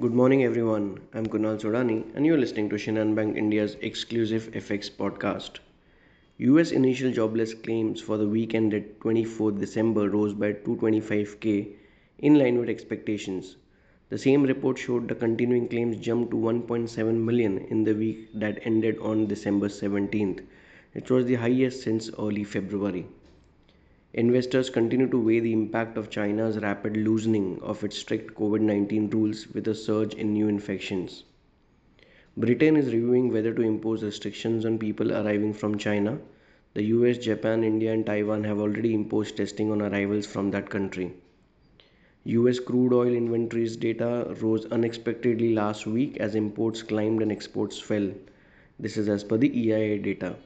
Good morning, everyone. I'm Kunal Sodani, and you're listening to Shinhan Bank India's exclusive FX podcast. US initial jobless claims for the week ended 24th December rose by 225k, in line with expectations. The same report showed the continuing claims jumped to 1.7 million in the week that ended on December 17th. It was the highest since early February. Investors continue to weigh the impact of China's rapid loosening of its strict COVID 19 rules with a surge in new infections. Britain is reviewing whether to impose restrictions on people arriving from China. The US, Japan, India, and Taiwan have already imposed testing on arrivals from that country. US crude oil inventories data rose unexpectedly last week as imports climbed and exports fell. This is as per the EIA data.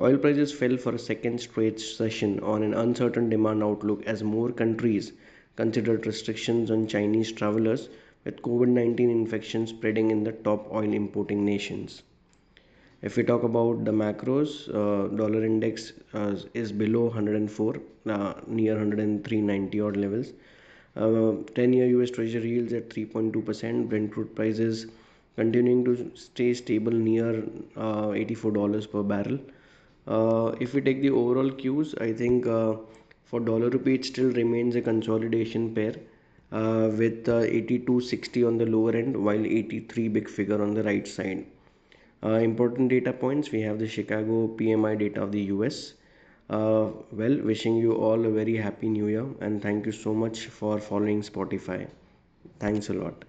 Oil prices fell for a second straight session on an uncertain demand outlook as more countries considered restrictions on Chinese travelers with COVID 19 infections spreading in the top oil importing nations. If we talk about the macros, uh, dollar index uh, is below 104, uh, near 103.90 odd levels. Uh, 10 year US Treasury yields at 3.2%. Brent crude prices continuing to stay stable near uh, $84 per barrel. Uh, if we take the overall cues, I think uh, for dollar rupee it still remains a consolidation pair uh, with uh, 82.60 on the lower end while 83 big figure on the right side. Important data points we have the Chicago PMI data of the US. Well, wishing you all a very happy new year and thank you so much for following Spotify. Thanks a lot.